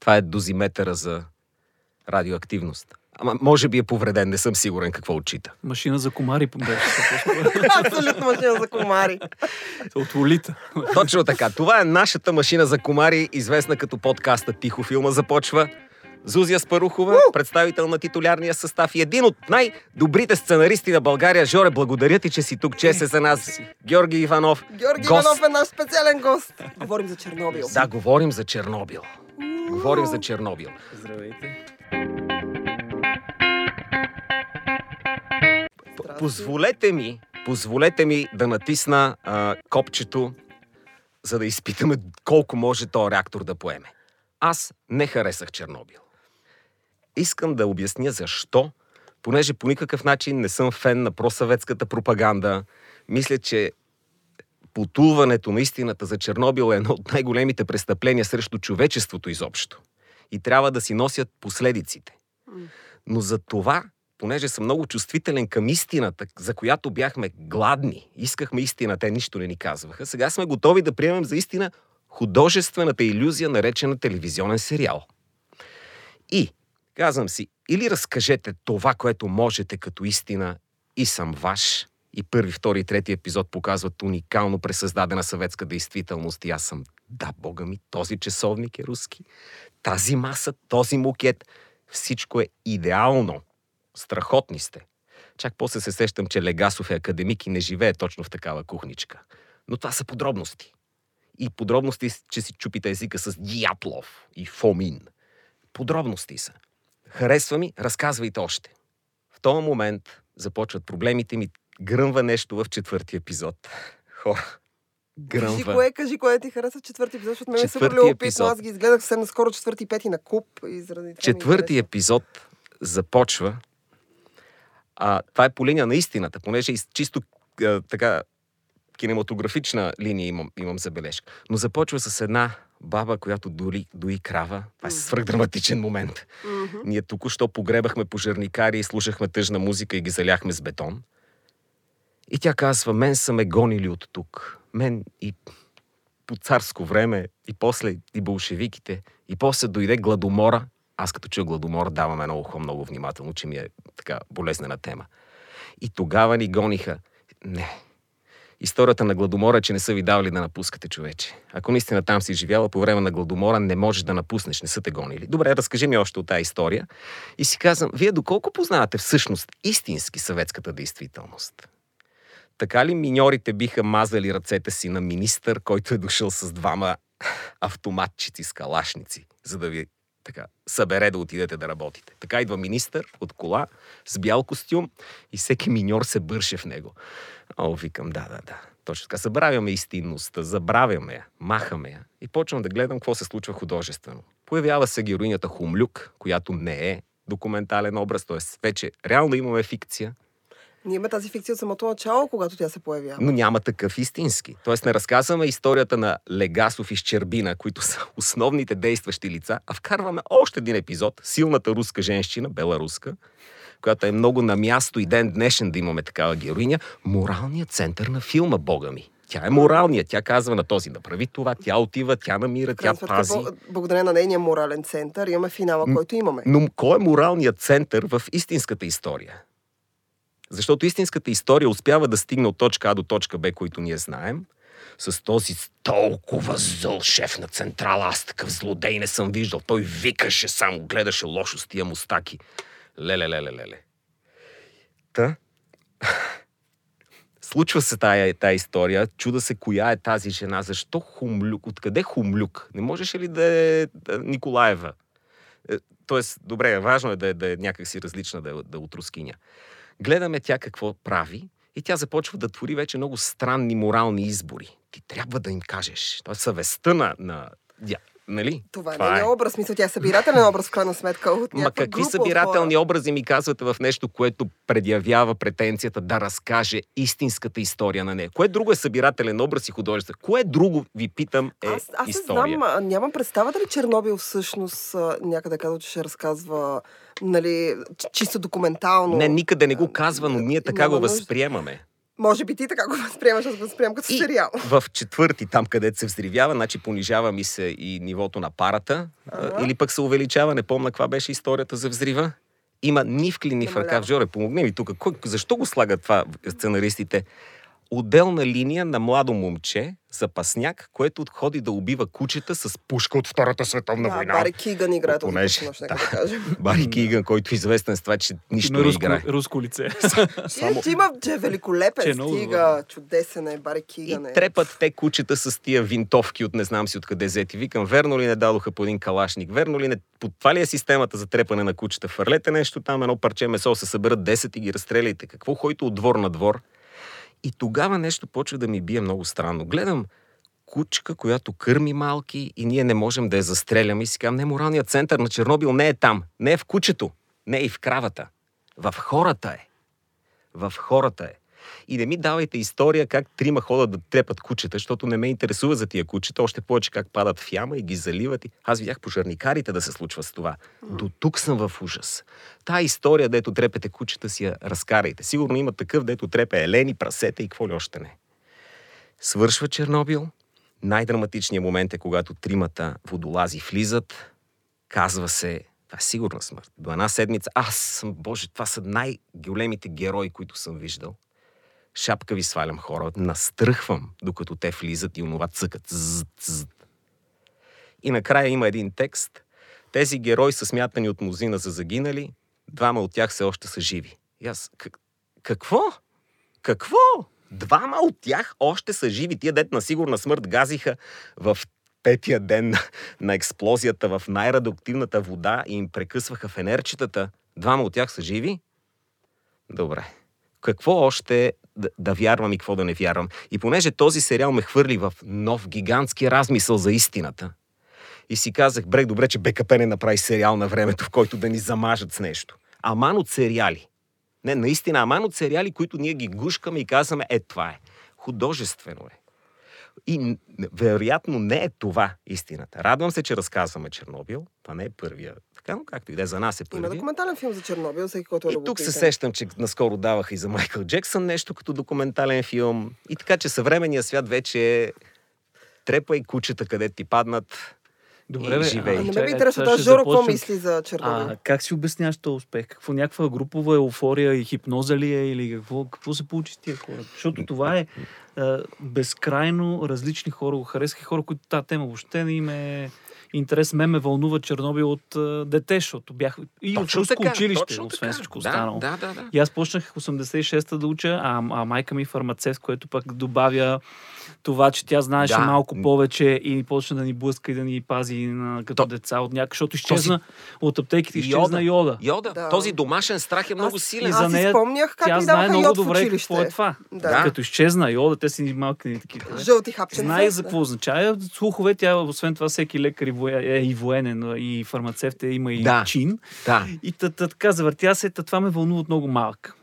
Това е дозиметъра за радиоактивност. Ама може би е повреден, не съм сигурен какво отчита. Машина за комари беше. Абсолютно машина за комари. От Лолита. Точно така. Това е нашата машина за комари, известна като подкаста Тихо филма започва. Зузия Спарухова, представител на титулярния състав и един от най-добрите сценаристи на България. Жоре, благодаря ти, че си тук. Чест е за нас. Георги Иванов. Георги гост. Иванов е наш специален гост. Говорим за Чернобил. Да, говорим за Чернобил. Говорим за Чернобил. Здравейте. Позволете ми, позволете ми да натисна а, копчето, за да изпитаме колко може този реактор да поеме. Аз не харесах Чернобил. Искам да обясня защо, понеже по никакъв начин не съм фен на просъветската пропаганда. Мисля, че потулването на истината за Чернобил е едно от най-големите престъпления срещу човечеството изобщо. И трябва да си носят последиците. Но за това, понеже съм много чувствителен към истината, за която бяхме гладни, искахме истина, те нищо не ни казваха, сега сме готови да приемем за истина художествената иллюзия, наречена телевизионен сериал. И, казвам си, или разкажете това, което можете като истина и съм ваш, и първи, втори и трети епизод показват уникално пресъздадена съветска действителност и аз съм, да, бога ми, този часовник е руски, тази маса, този мукет, всичко е идеално. Страхотни сте. Чак после се сещам, че Легасов е академик и не живее точно в такава кухничка. Но това са подробности. И подробности, че си чупите езика с Дятлов и Фомин. Подробности са. Харесва ми, разказвайте още. В този момент започват проблемите ми. Гръмва нещо в четвърти епизод. Хора, Кажи гръмва. кое, кажи кое ти харесва четвърти епизод, защото мен е супер любопитно. Аз ги изгледах съвсем наскоро четвърти и пети на куп и заради Четвърти епизод започва. А, това е по линия на истината, понеже чисто а, така кинематографична линия имам, имам забележка. Но започва с една баба, която дори дои крава. Това е свръхдраматичен момент. Мгм. Ние току-що погребахме пожарникари и слушахме тъжна музика и ги заляхме с бетон. И тя казва, мен са ме гонили от тук. Мен и по царско време, и после и болшевиките, и после дойде гладомора. Аз като чуя гладомора давам едно ухо много внимателно, че ми е така болезнена тема. И тогава ни гониха. Не. Историята на гладомора е, че не са ви давали да напускате човече. Ако наистина там си живяла по време на гладомора, не можеш да напуснеш, не са те гонили. Добре, разкажи ми още от тази история. И си казвам, вие доколко познавате всъщност истински съветската действителност? Така ли миньорите биха мазали ръцете си на министър, който е дошъл с двама автоматчици с калашници, за да ви така, събере да отидете да работите. Така идва министър от кола с бял костюм и всеки миньор се бърше в него. О, викам, да, да, да. Точно така. Забравяме истинността, забравяме я, махаме я и почвам да гледам какво се случва художествено. Появява се героинята Хумлюк, която не е документален образ, т.е. вече реално имаме фикция, Ние имаме тази фикция от самото начало, когато тя се появява. но няма такъв истински. Тоест не разказваме историята на Легасов и Щербина, които са основните действащи лица, а вкарваме още един епизод, силната руска женщина, беларуска, която е много на място и ден днешен да имаме такава героиня, моралният център на филма, бога ми. Тя е моралният. Тя казва на този направи това, тя отива, тя намира, тя крайна пази. благодарение на нейния морален център, имаме финала, който имаме. Но кой е моралният център в истинската история? Защото истинската история успява да стигне от точка А до точка Б, които ние знаем, с този толкова зъл шеф на централа. Аз такъв злодей не съм виждал. Той викаше само, гледаше лошо с тия мустаки. Леле, леле, леле. Та, случва се тая, тая история. Чуда се коя е тази жена. Защо Хумлюк? Откъде Хумлюк? Не можеше ли да е Николаева? Е, Тоест, добре, важно е да е, да е някакси различна, да е, да е от рускиня. Гледаме тя какво прави и тя започва да твори вече много странни морални избори. Ти трябва да им кажеш. Това е съвестта на... на нали? Това е нейният образ. Мисля, тя е събирателен образ, в крайна сметка. От Ма какви събирателни хора. образи ми казвате в нещо, което предявява претенцията да разкаже истинската история на нея? Кое друго е събирателен образ и художествен? Кое друго, ви питам, е Аз, аз не история? знам, а, нямам представа дали Чернобил всъщност някъде казва, че ще разказва нали, чисто документално. Не, никъде не го казва, но ние така го възприемаме. Може би ти така го възприемаш, аз го възприемам като И сериал. в четвърти, там където се взривява, значи понижава ми се и нивото на парата, Ага. или пък се увеличава, не помня каква беше историята за взрива. Има нивкли ни в ръкав. Жоре, помогни ми тук. Кой, защо го слагат това сценаристите? Отделна линия на младо момче, запасняк, което ходи да убива кучета с пушка от Втората световна Да, война. Бари Киган играе този Понеже- персонаж, нека да кажем. Бари Киган, който е известен с това, че нищо не руско, играе. руско лице. Само... Че има, че е великолепен, Че е много стига, чудесен е, Бари И Киган е. трепат те кучета с тия винтовки от не знам си откъде взети. Викам, верно ли не дадоха по един калашник? Верно ли не... По това ли е системата за трепане на кучета? Фърлете нещо там, едно парче месо, се съберат 10 и ги разстреляйте. Какво хойто от двор на двор? И тогава нещо почва да ми бие много странно. Гледам кучка, която кърми малки и ние не можем да я застреляме. И си казвам, не, моралният център на Чернобил не е там. Не е в кучето. Не е и в кравата. В хората е. В хората е. И не ми давайте история как трима ходят да трепат кучета, защото не ме интересува за тия кучета, още повече как падат в яма и ги заливат. И... Аз видях пожарникарите да се случва с това. До тук съм в ужас. Та история, дето трепете кучета си я разкарайте. Сигурно има такъв, дето трепе елени, прасета и какво ли още не. Свършва Чернобил. Най-драматичният момент е, когато тримата водолази влизат. Казва се, това е сигурна смърт. До една седмица. Аз съм, боже, това са най-големите герои, които съм виждал. Шапка ви свалям хора, настръхвам, докато те влизат и онова цъкат. Зз, зз. И накрая има един текст. Тези герои са смятани от мнозина за загинали, двама от тях все още са живи. И аз, как, какво? Какво? Двама от тях още са живи. Тия дет на сигурна смърт газиха в петия ден на, експлозията в най-радуктивната вода и им прекъсваха фенерчетата. Двама от тях са живи? Добре. Какво още да, вярвам и какво да не вярвам? И понеже този сериал ме хвърли в нов гигантски размисъл за истината, и си казах, бре, добре, че БКП не направи сериал на времето, в който да ни замажат с нещо. Аман от сериали. Не, наистина, аман от сериали, които ние ги гушкаме и казваме, е, това е. Художествено е. И вероятно не е това истината. Радвам се, че разказваме Чернобил. Това не е първия. Така, но както и да е, за нас е Има първия. документален филм за Чернобил, всеки, който е И тук се сещам, че наскоро даваха и за Майкъл Джексън нещо като документален филм. И така, че съвременният свят вече е трепа и кучета, къде ти паднат. Добре, И бе, живей. А А, не чай, ме интересува сега да ще Жоро какво мисли за Чернобил. А как си обясняваш този успех? Какво някаква групова еуфория и хипноза ли е или какво, какво се получи с тия хора? Защото това е а, безкрайно различни хора го харесаха. Хора, които тази тема въобще не им е интерес. Ме ме вълнува Чернобил от а, дете, защото бях и в руско училище, точно освен така. всичко да, останало. Да, да, да. И аз почнах 86-та да уча, а, а майка ми фармацевт, което пък добавя това, че тя знаеше Да. малко повече и почна да ни блъска и да ни пази на, като То- деца от някак, защото изчезна от аптеките, изчезна Йода. йода. Йода, Да. този домашен страх е много Аз- силен. И Аз за си нея спомнях как Тя ми знае много добре какво е това. Да. Като изчезна йода, те си малки нали, такива. Жълти хапченца. Знае за да. какво означава. Слухове, тя, освен това, всеки лекар и воен- е и военен, и фармацевт е, има и Да. чин. Да. И та, та, така завъртя се, това ме вълнува от много малък.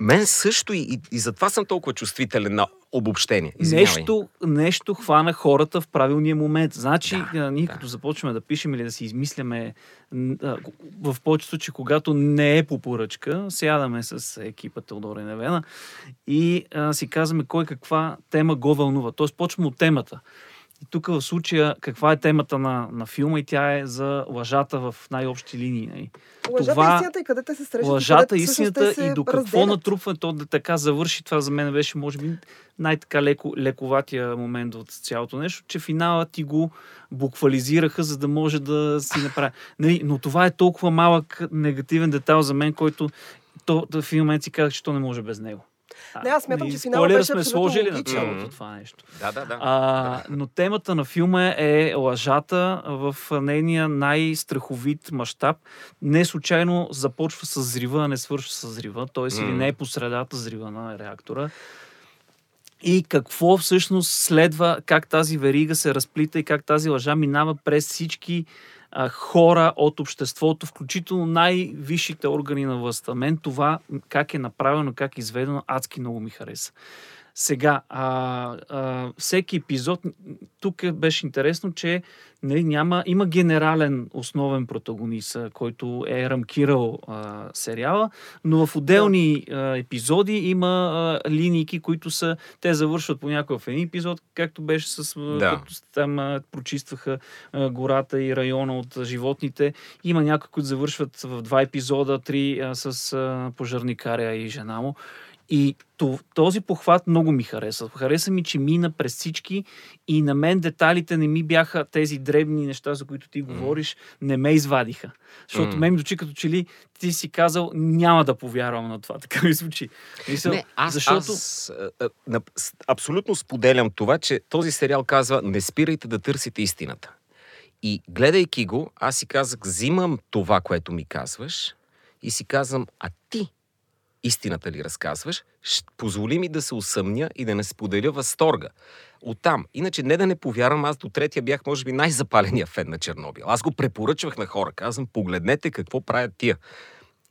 Мен също и, и, затова съм толкова чувствителен на обобщение. Извинявай. Нещо, нещо хвана хората в правилния момент. Значи, Да, ние да. като започваме да пишем или да си измисляме, в повечето случаи, когато не е по поръчка, сядаме с екипа Теодора и Невена и а, си казваме кой каква тема го вълнува. Тоест, почваме от темата. И тук в случая, каква е темата на, на филма и тя е за лъжата в най-общи линии. нали? Лъжата, това- истината и къде те се срещат. лъжата, всъщност истината и до какво разделят. то да така завърши. Това за мен беше, може би, най-така леко, лековатия момент от цялото нещо, че финала ти го буквализираха, за да може да си направи. Нали, но това е толкова малък негативен детайл за мен, който то, в един момент си казах, че то не може без него. А, Не, аз смятам, че финала беше сме сложили логичен. началото Мгм. това нещо. Да, да, да. А, но темата на филма е лъжата в нейния най-страховит мащаб. Не случайно започва с зрива, а не свършва с зрива, т.е. или не е по средата зрива на реактора. И какво всъщност следва, как тази верига се разплита и как тази лъжа минава през всички а, хора от обществото, включително най-висшите органи на властта. Мен това, как е направено, как е изведено, адски много ми хареса. Сега, а, а, всеки епизод, тук беше интересно, че нали, няма, има генерален основен протагонист, който е рамкирал а, сериала, но в отделни а, епизоди има а, линийки, които са, те завършват понякога в един епизод, както беше с, Да. като там а, прочистваха а, гората и района от а, животните. Има някои, които завършват в два епизода, три а, с а, пожарникаря и жена му. И то- този похват много ми хареса. Хареса ми, че мина през всички и на мен деталите не ми бяха тези дребни неща, за които ти говориш, не ме извадиха. Защото мен ми звучи като че ли ти си казал, няма да повярвам на това. Така ми звучи. Мисъл, Не, аз, защото... аз а, абсолютно споделям това, че този сериал казва не спирайте да търсите истината. И гледайки го, аз си казах, взимам това, което ми казваш и си казвам, а истината ли разказваш, позволи ми да се усъмня и да не споделя възторга. Оттам. Иначе не да не повярвам, аз до третия бях, може би, най-запаления фен на Чернобил. Аз го препоръчвах на хора. Казвам, погледнете какво правят тия.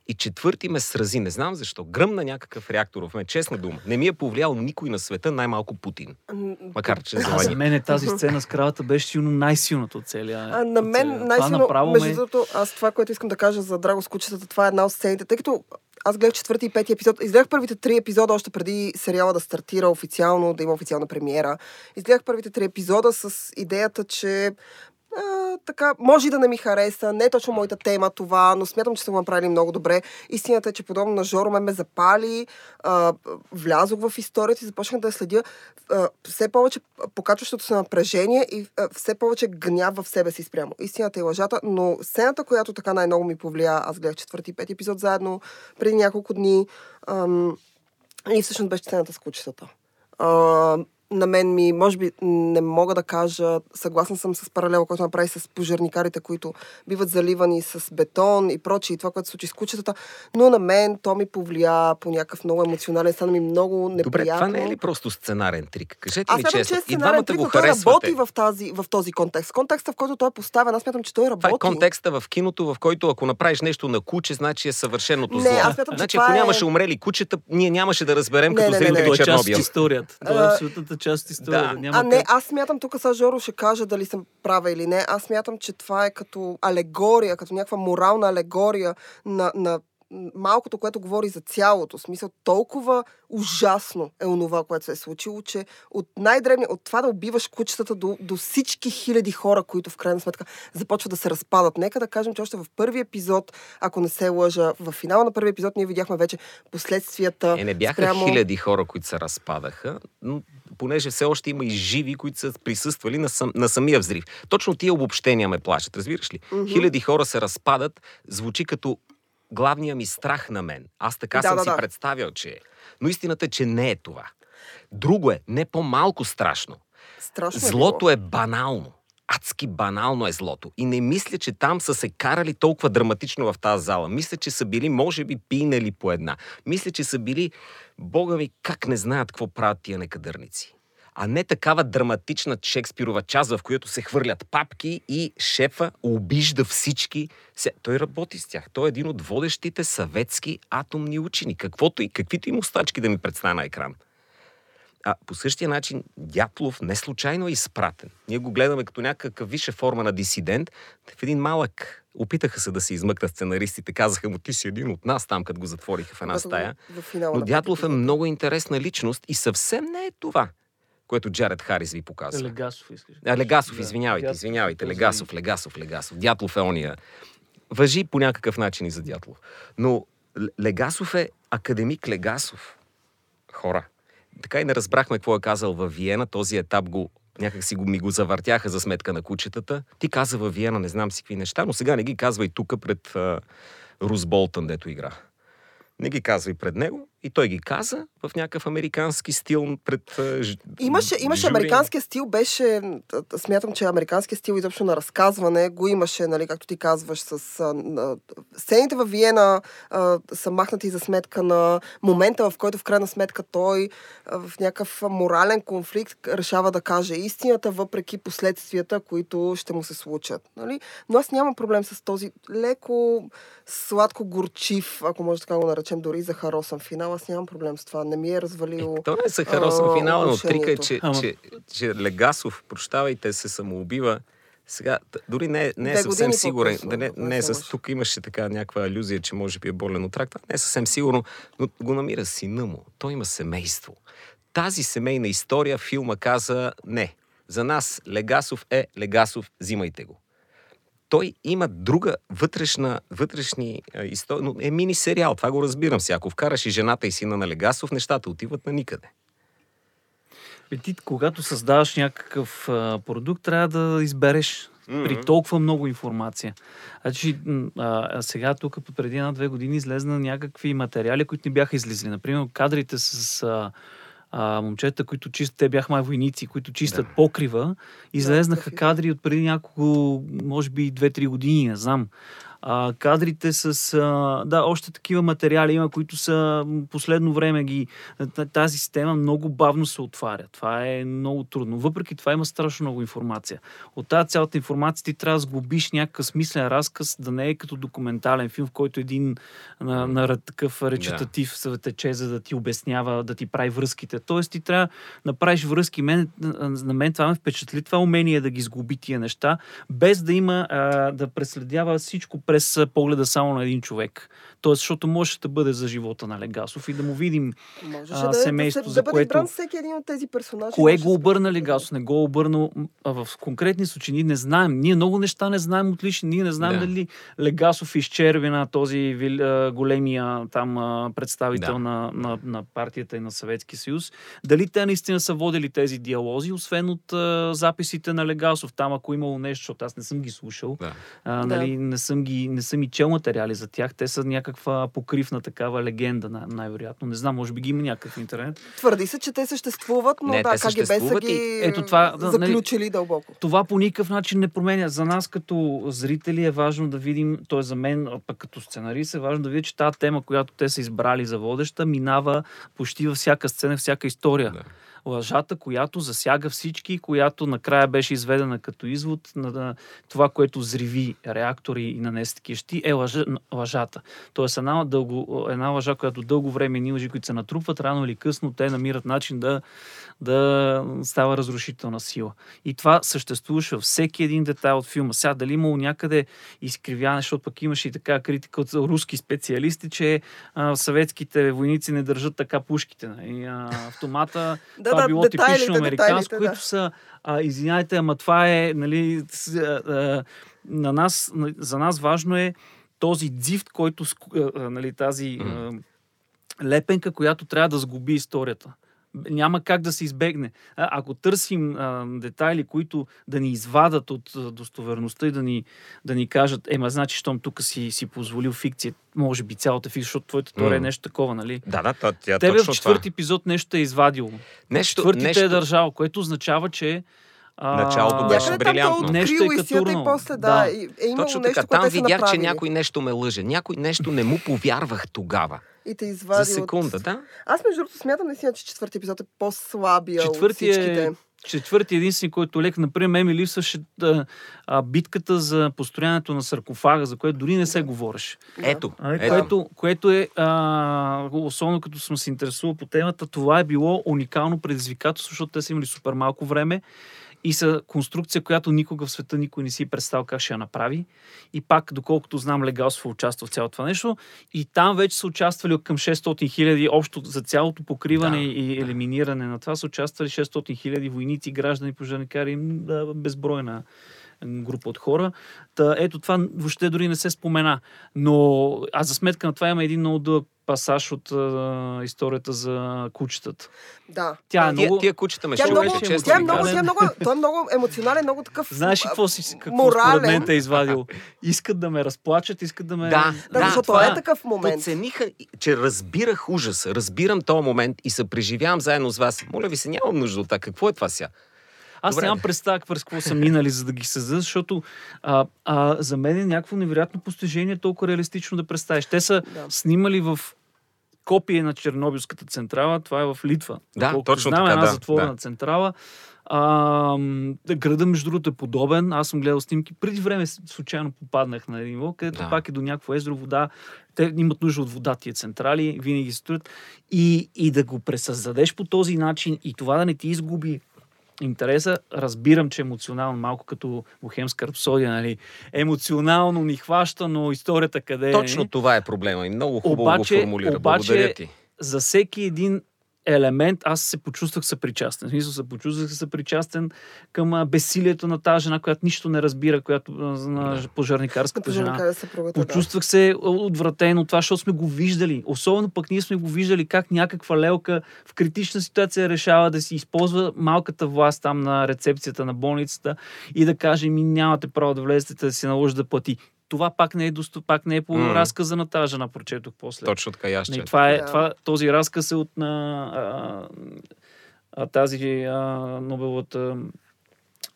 И четвърти ме срази, не знам защо. Гръмна някакъв реактор в мен, честна дума. Не ми е повлиял никой на света, най-малко Путин. Макар, че А за завани. мен е тази сцена с кравата беше силно най-силната от целия. А, на мен най-силно, между ме... другото, аз това, което искам да кажа за Драго с кучетата, това е една от сцените, тъй като аз гледах четвърти и пети епизод. Изгледах първите три епизода още преди сериала да стартира официално, да има официална премиера. Изгледах първите три епизода с идеята, че а, така, може и да не ми хареса, не е точно моята тема това, но смятам, че са го направили много добре. Истината е, че подобно на Жоро ме ме запали, а, влязох в историята и започнах да я следя а, все повече покачващото се напрежение и а, все повече гняв в себе си спрямо. Истината е лъжата, но сцената, която така най-много ми повлия, аз гледах четвърти и пети епизод заедно преди няколко дни, ам, и всъщност беше сцената с кучетата. А, на мен ми, може би, не мога да кажа, съгласна съм с паралела, който направи с пожарникарите, които биват заливани с бетон и прочие, и това, което се случи с кучетата, но на мен то ми повлия по някакъв много емоционален, стана ми много неприятно. Добре, това не е ли просто сценарен трик? Кажете Аз ми смятам, че честно. е И сценарен двамата трик, го харесвате. работи в, тази, в този контекст. Контекста, в който той е поставен, аз смятам, че той работи. Това е контекста в киното, в който ако направиш нещо на куче, значи е съвършеното Не, зло. аз смятам, че значи, ако е- нямаше умрели кучета, ние нямаше да разберем Не, като не, не, не. зрители Това е част от Чернобил. Историята. Това А, абсолютната част от историята. да. Няма А не, как. аз смятам, тук сега Жоро ще кажа дали съм права или не, аз смятам, че това е като алегория, като някаква морална алегория на, на малкото, което говори за цялото. Смисъл, толкова ужасно е онова, което се е случило, че от най-древния, от това да убиваш кучетата до, до всички хиляди хора, които в крайна сметка започват да се разпадат. Нека да кажем, че още в първи епизод, ако не се лъжа, в финала на първи епизод ние видяхме вече последствията. Е, не бяха спрямо... хиляди хора, които се разпадаха, но понеже все още има и живи, които са присъствали на, сам, на самия взрив. Точно тия обобщения ме плашат, разбираш ли? Мгм. Хиляди хора се разпадат, звучи като главния ми страх на мен. Аз така Да, съм да, си да. представял, че е. Но истината е, че не е това. Друго е, не по-малко страшно. Страшно Злото е банално. Адски банално е злото. И не мисля, че там са се карали толкова драматично в тази зала. Мисля, че са били, може би, пинали по една. Мисля, че са били, бога ми, как не знаят какво правят тия некадърници. А не такава драматична Шекспирова част, в която се хвърлят папки и шефа обижда всички. Той работи с тях. Той е един от водещите съветски атомни учени. Каквото и, каквито и мустачки да ми представя на екран. А по същия начин Дятлов не случайно е изпратен. Ние го гледаме като някакъв висша форма на дисидент. В един малък опитаха се да се измъкнат сценаристите. Казаха му, ти си един от нас там, като го затвориха в една стая. Но Дятлов е много интересна личност и съвсем не е това, което Джаред Харис ви показва. Легасов искаш. А, Легасов, Да, извинявайте, извинявайте. Легасов, Легасов, Легасов. Дятлов е ония. Въжи по някакъв начин и за Дятлов. Но Легасов е академик Легасов. Хора. Така и не разбрахме какво е казал във Виена. Този етап го някак си го, ми го завъртяха за сметка на кучетата. Ти каза във Виена, не знам си какви неща, но сега не ги казва и тук пред а, Рус Болтън, дето игра. Не ги казва и пред него. И той ги каза в някакъв американски стил пред Имаше, имаше жури. американския стил, беше, смятам, че американския стил изобщо на разказване го имаше, нали, както ти казваш, с а, сцените в Виена а, са махнати за сметка на момента, в който в крайна сметка той а, в някакъв морален конфликт решава да каже истината, въпреки последствията, които ще му се случат. Нали? Но аз нямам проблем с този леко сладко-горчив, ако може така го наречем, дори захаросан финал. Аз нямам проблем с това. Не ми е развалило Е, то не е захаросан а, финала, но трика е, че, Ама, че че Легасов, прощавайте, се самоубива. Сега, дори не, е- не е съвсем сигурен. Да не, не не е се с, тук имаше така някаква алюзия, че може би е болен от рак. Това Не е съвсем сигурно, но го намира сина му. Той има семейство. Тази семейна история филма каза не. За нас Легасов е Легасов, взимайте го. Той има друга вътрешна, вътрешни истории, но е мини сериал, това го разбирам сега. Ако вкараш и жената и сина на Легасов, нещата отиват на никъде. Бе, ти, когато създаваш някакъв а, продукт, трябва да избереш Мгм. при толкова много информация. Значи, а сега тук преди една-две години излезна някакви материали, които не бяха излизали. Например, кадрите с а, а, момчета, които чистят, те бяха май войници, които чистят Да. покрива, излезнаха такива. кадри от преди няколко, може би 2-3 години, не знам. А, кадрите с... А, да, още такива материали има, които са последно време ги... Тази система много бавно се отваря. Това е много трудно. Въпреки това има страшно много информация. От тази цялата информация ти трябва да сглобиш някакъв смислен разказ, да не е като документален филм, в който един на, на такъв речитатив се тече, за да ти обяснява, да ти прави връзките. Тоест ти трябва да направиш връзки. Мен, на мен това ме впечатли, това умение да ги сглоби тия неща, без да има а, да преследява всичко през погледа само на един човек. Тоест, защото може да бъде за живота на Легасов и да му видим Можеше а, да, е- семейство, да, се, за да бъде което- избран всеки един от тези персонажи. Кое го да се обърна. Легасов? Не го е обърнал. А в конкретни случаи ние не знаем. Ние много неща не знаем отлично. Ние не знаем Да. дали Легасов изчервина този големия там представител Да. на, на, на партията и на Съветски съюз. Дали те наистина са водили тези диалози, освен от а, записите на Легасов. Там ако имало нещо, защото аз не съм ги слушал. Да. А, Да. нали, не, съм ги, не съм и чел материали за тях. Те са някаква покривна такава легенда, най- най-вероятно. Не знам, може би ги има някакъв в интернет. Твърди се, че те съществуват, но Не, да, КГБ са и ги ето това, нали- заключили дълбоко. това по никакъв начин не променя. За нас като зрители е важно да видим, т.е. за мен, пък като сценарист е важно да видя, че тази тема, която те са избрали за водеща, минава почти във всяка сцена, всяка история. Да. Лъжата, която засяга всички, която накрая беше изведена като извод на това, което зриви реактори и нанесе такива щи, е лъжа, лъжата. Тоест една, дълго, една лъжа, която дълго време ни лъжи, които се натрупват, рано или късно те намират начин да, да става разрушителна сила. И това съществуваше във всеки един детайл от филма. Сега дали имало някъде изкривяване, защото пък имаше и така критика от руски специалисти, че а, съветските войници не държат така пушките. И, а, автомата, Да, това да, било детайлите, типично американско, детайлите, които да. са, а, извинявайте, ама това е, нали, с, а, а, на нас, на- за нас важно е този дзифт, който, а, нали, тази а, лепенка, която трябва да сгуби историята. Няма как да се избегне. А, ако търсим а, детайли, които да ни извадат от а, достоверността и да ни, да ни кажат, ема, значи, щом тук си, си позволил фикция, може би цялата фикция, защото твоята теория е М. нещо такова, нали? Да, да, то, тя Тебе в точно това. четвърти епизод нещо е извадил. Нещо, Четвърти нещо, те е държал, което означава, че... А, Началото беше там брилянтно. Нещо е истината и после, да, Да. е имало Точно нещо, така. което Там видях, че някой нещо ме лъже. Някой нещо не му повярвах тогава. И те извади За секунда, от... да. Аз между другото смятам наистина, че четвърти епизод е по-слабия от Четвърти всичките. е, четвърти е единствен, който лек. Например, мен ми липсваше а, а, битката за построянето на саркофага, за което дори не се говореше. Да. Ето. А, ето. което, което е, а, особено като съм се интересувал по темата, това е било уникално предизвикателство, защото те са имали супер малко време и са конструкция, която никога в света никой не си представил как ще я направи. И пак, доколкото знам, Легалство участва в цялото това нещо. И там вече са участвали към 600 хиляди, общо за цялото покриване Да, и да. елиминиране на това са участвали 600 хиляди войници, граждани, пожарникари, да, безбройна група от хора. Та, ето това въобще дори не се спомена. Но аз за сметка на това има един много дълъг пасаж от а, историята за кучетата. Да. Тя е. Тия, много... тия кучета ме Тя е шокираха, много, често тя е много, тя е много, той е много емоционален, много такъв. Знаеш ли какво, си, какво морален. според мен те е извадил? Искат да ме разплачат, искат да ме... Да, Да, да, защото това е такъв момент. Подцениха, че разбирах ужаса, разбирам този момент и се преживявам заедно с вас. Моля ви се, нямам нужда от това. Какво е това сега? Аз Добре, нямам представа през какво са минали, за да ги създадат, защото а, а, за мен е някакво невероятно постижение толкова реалистично да представиш. Те са Да. снимали в копие на Чернобилската централа, това е в Литва. Да, Доколкото точно знам, така, една да, затворена да. централа. А, града, между другото, е подобен. Аз съм гледал снимки. Преди време случайно попаднах на един ниво, където Да. пак е до някакво езеро вода. Те имат нужда от вода тия централи, винаги се строят. И, и да го пресъздадеш по този начин и това да не ти изгуби интереса. Разбирам, че емоционално, малко като Бохемска рапсодия, нали? Емоционално ни хваща, но историята къде е? Точно това е проблема и много хубаво Обаче- го формулира. обаче- Благодаря ти. за всеки един елемент аз се почувствах съпричастен. В смисъл се почувствах съпричастен към а, безсилието на тази жена, която нищо не разбира, която на пожарникарската жена. Почувствах се отвратен от това, защото сме го виждали. Особено пък ние сме го виждали как някаква лелка в критична ситуация решава да си използва малката власт там на рецепцията на болницата и да каже ми нямате право да влезете да си наложи да плати. Това пак не е, досто, пак не е по М. разказа на тази жена, прочетох после. Точно така и аз Не, това е, Да. това, този разказ е от на, а, а, тази а, Нобеловата,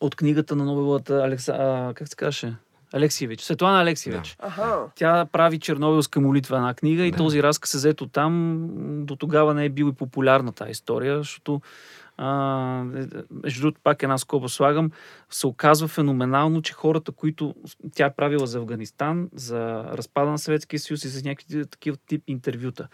от книгата на Нобеловата Алекса, а, как се казваше? Алексиевич. Светлана Алексиевич. Аха. Тя прави Чернобилска молитва една книга и Да. този разказ е взето там. До тогава не е бил и популярна тази история, защото между другото, пак една скоба слагам, се оказва феноменално, че хората, които тя е правила за Афганистан, за разпада на Съветския съюз и за някакви такива тип интервюта.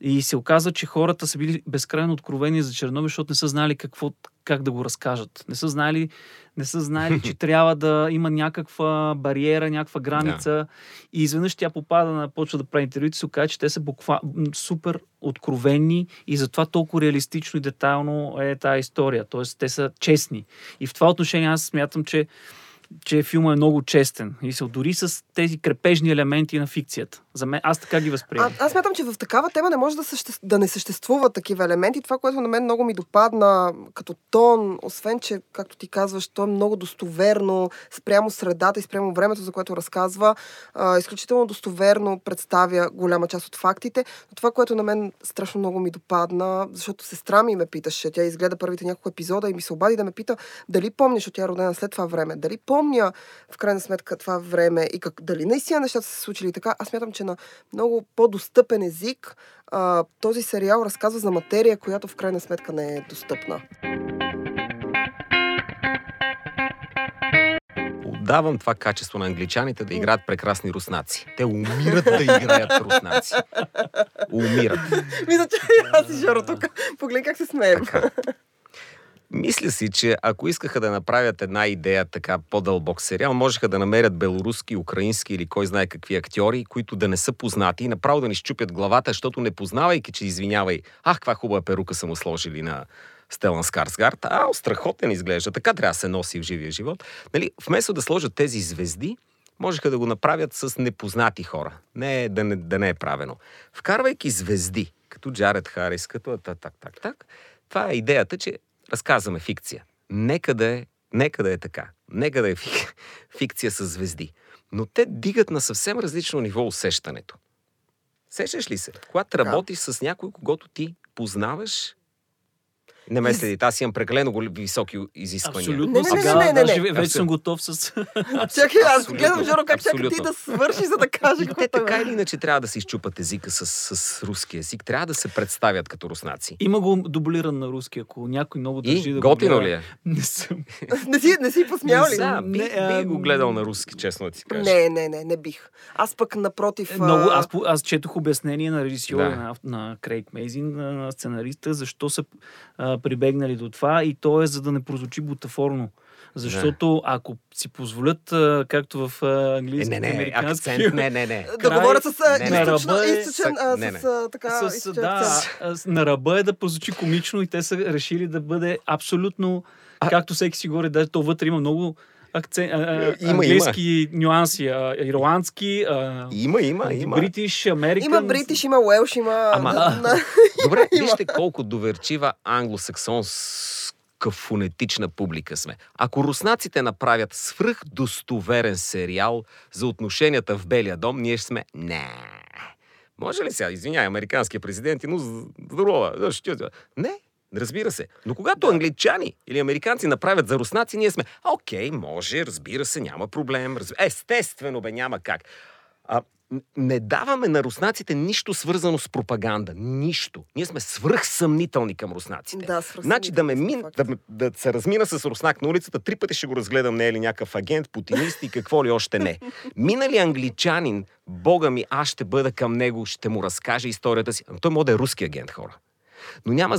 И се оказва, че хората са били безкрайно откровени за Чернобил, защото не са знали какво, как да го разкажат. Не са знали, не са знали че трябва да има някаква бариера, някаква граница. И изведнъж тя попада на почва да прави интервюто и се оказа, че те са буква, супер откровени и затова толкова реалистично и детайлно е тази история. Тоест, те са честни. И в това отношение аз смятам, че че филма е много честен. И се дори с тези крепежни елементи на фикцията. За мен, аз така ги възприемам. аз смятам, че в такава тема не може да, съще... да не съществуват такива елементи. Това, което на мен много ми допадна като тон, освен, че, както ти казваш, то е много достоверно спрямо средата и спрямо времето, за което разказва. А, изключително достоверно представя голяма част от фактите. Но това, което на мен страшно много ми допадна, защото сестра ми ме питаше, тя изгледа първите няколко епизода и ми се обади да ме пита дали помня, защото тя родена след това време, дали помня в крайна сметка това време и как, дали наистина нещата са се случили така. Аз смятам, че на много по-достъпен език а, този сериал разказва за материя, която в крайна сметка не е достъпна. Отдавам това качество на англичаните да играят прекрасни руснаци. Те умират да играят руснаци. Умират. Мисля, че аз и Жоро тук. Погледни как се смеем. Така. Мисля си, че ако искаха да направят една идея така по-дълбок сериал, можеха да намерят белоруски, украински или кой знае какви актьори, които да не са познати и направо да ни щупят главата, защото не познавайки, че извинявай, ах, каква хубава перука са му сложили на Стелан Скарсгард, а, страхотен изглежда, така трябва да се носи в живия живот. Нали, вместо да сложат тези звезди, можеха да го направят с непознати хора. Не, да, не, да не е правено. Вкарвайки звезди, като Джаред Харис, като так, так, так, так, това е идеята, че разказваме фикция. Нека да е, нека да е така. Нека да е фик, фикция с звезди. Но те дигат на съвсем различно ниво усещането. Сещаш ли се? Когато работиш с някой, когато ти познаваш, не ме следите, аз имам прекалено високи изисквания. Абсолютно. Не, не, не, не, не, не. вече Абсолютно. съм готов с... Чакай, аз гледам Жоро как чака ти да свърши, за да каже И какво те така или иначе трябва да се изчупат езика с, с руски език. Трябва да се представят като руснаци. Има го дублиран на руски, ако някой много държи И да готино го ли е? Не съм. Не си, не си посмял ли? Не, би, а, би го гледал на руски, честно да ти кажа. Не, не, не, не бих. Аз пък напротив... Е, Много, аз, аз четох обяснение на режисьора Да. на, на Крейг Мейзин, на, на сценариста, защо са а, прибегнали до това и то е за да не прозвучи бутафорно. Защото ако си позволят, а, както в а, Е, английски, не, не, американски акцент, не, не, не. да говорят с а, Не, не. е- източен, а, Не, не. с а, така, с, източен да, а, с- на ръба е да прозвучи комично и те са решили да бъде абсолютно, както всеки си говори, даже то вътре има много акцент, а, а, Има, английски нюанси, а, ирландски, а, Има, има, има. бритиш, американ. Има бритиш, има уелш, има... Ама- на- Добре, вижте колко доверчива англосаксонска фонетична публика сме. Ако руснаците направят свръхдостоверен сериал за отношенията в Белия дом, ние ще сме не. Може ли сега, извиняй, американския президент, но здорово? Не, разбира се. Но когато англичани или американци направят за руснаци, ние сме, окей, може, разбира се, няма проблем. Разби... Естествено, бе, няма как. А, не даваме на руснаците нищо свързано с пропаганда. Нищо. Ние сме свръхсъмнителни към руснаците. Да, Значи да ме мин, да, да се размина с руснак на улицата, три пъти ще го разгледам, не е ли някакъв агент, путинист и какво ли още не. Мина ли англичанин, бога ми, аз ще бъда към него, ще му разкаже историята си. Ама той може да е руски агент, хора. Но няма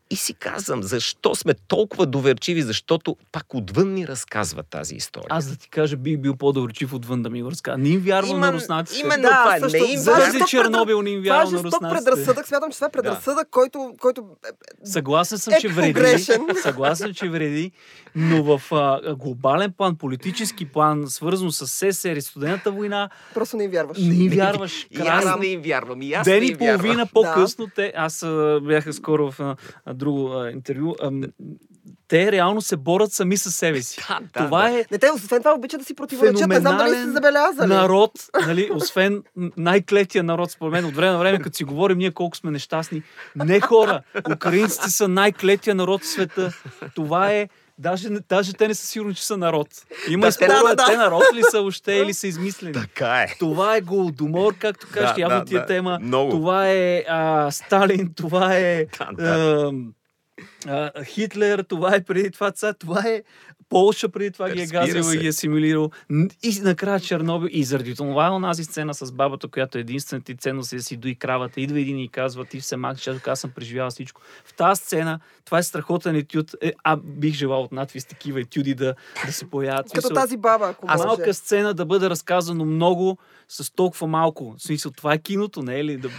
И си казвам, защо сме толкова доверчиви, защото пак отвън ни разказва тази история. Аз да ти кажа, бих бил по-доверчив отвън да ми го разказва. Не им вярвам на руснаците. Именно Да, това е. също. Не им Това е Заради Чернобил не им Това е вярвам на руснаците. предразсъдък. Смятам, че това е предразсъдък, който, който е- Съгласен съм, е че вреди. погрешен. Съгласен, че вреди. Но в а, глобален план, политически план, свързано с СССР и студената война, просто не им вярваш. не им вярваш. И аз не им вярвам. И аз не Ден и им вярвам. половина по-късно, те, аз а, бях скоро в друго а, интервю, а, те реално се борят сами със себе си. Да, да, Това да. е Не, те освен това обичат да си противоречат. Не знам дали сте феноменален забелязали. народ, нали, освен най-клетия народ, според мен, от време на време, като си говорим ние колко сме нещастни. Не хора, украинците са най-клетия народ в света. Това е Даже, даже те не са сигурни, че са народ. Има Да, да, да, да. те народ ли са още или са измислени. Така е. Това е голодомор, както кажеш, Да, явно да, ти е да. тема. Много. Това е а, Сталин, това е Да, да. а, а, Хитлер, това е преди това ца, това е Полша преди това ги е Разбира се. и ги е асимилирал. Н- И накрая Чернобил. И заради това е онази сцена с бабата, която е единствената ти ценност е да си дои кравата. Идва един и казва, ти все мак, защото аз съм преживял всичко. В тази сцена, това е страхотен етюд. Е, а бих желал от надвис такива етюди да, да се появят. Като смисъл, тази баба, ако а малка сцена да бъде разказано много с толкова малко. В смисъл, това е киното, не е ли? Да...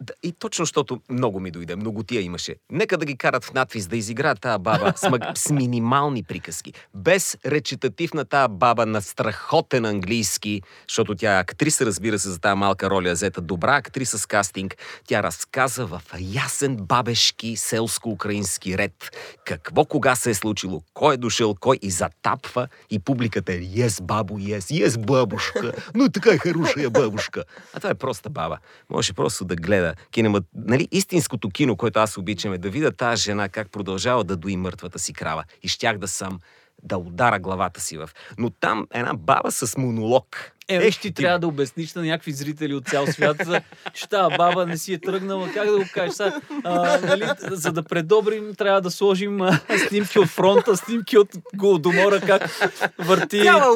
Да, И точно, защото много ми дойде, многотия имаше. Нека да ги карат в надвис да изиграят тази баба с, маг... с минимални приказки. Без речитатив на тази баба на страхотен английски, защото тя е актриса, разбира се, за тази малка роля, взета добра актриса с кастинг. Тя разказа в ясен бабешки селско-украински ред какво кога се е случило, кой е дошъл, кой и затапва и публиката е Yes, бабо, yes, yes, бабушка, но така е хорошая бабушка. А това е проста баба. Може просто да гледа кинема, нали, истинското кино, което аз обичам е да видя тази жена как продължава да дои мъртвата си крава. И щях да съм да удара главата си в. Но там една баба с монолог. Е, Ех, виж, ти трябва да обясниш на някакви зрители от цял свят, за, че тази баба не си е тръгнала. Как да го кажеш? Са, а, нали, за да предобрим, трябва да сложим а, снимки от фронта, снимки от Голодомора, как върти а,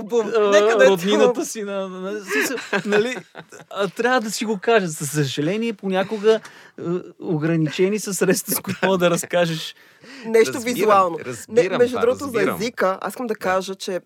Нека да е роднината си. На, на, на, нали, а, трябва да си го кажа. За съжаление, понякога а, ограничени са средства, с които мога да разкажеш. Нещо Разбирам, визуално. разбирам не, между това, другото, за езика, аз искам да кажа, че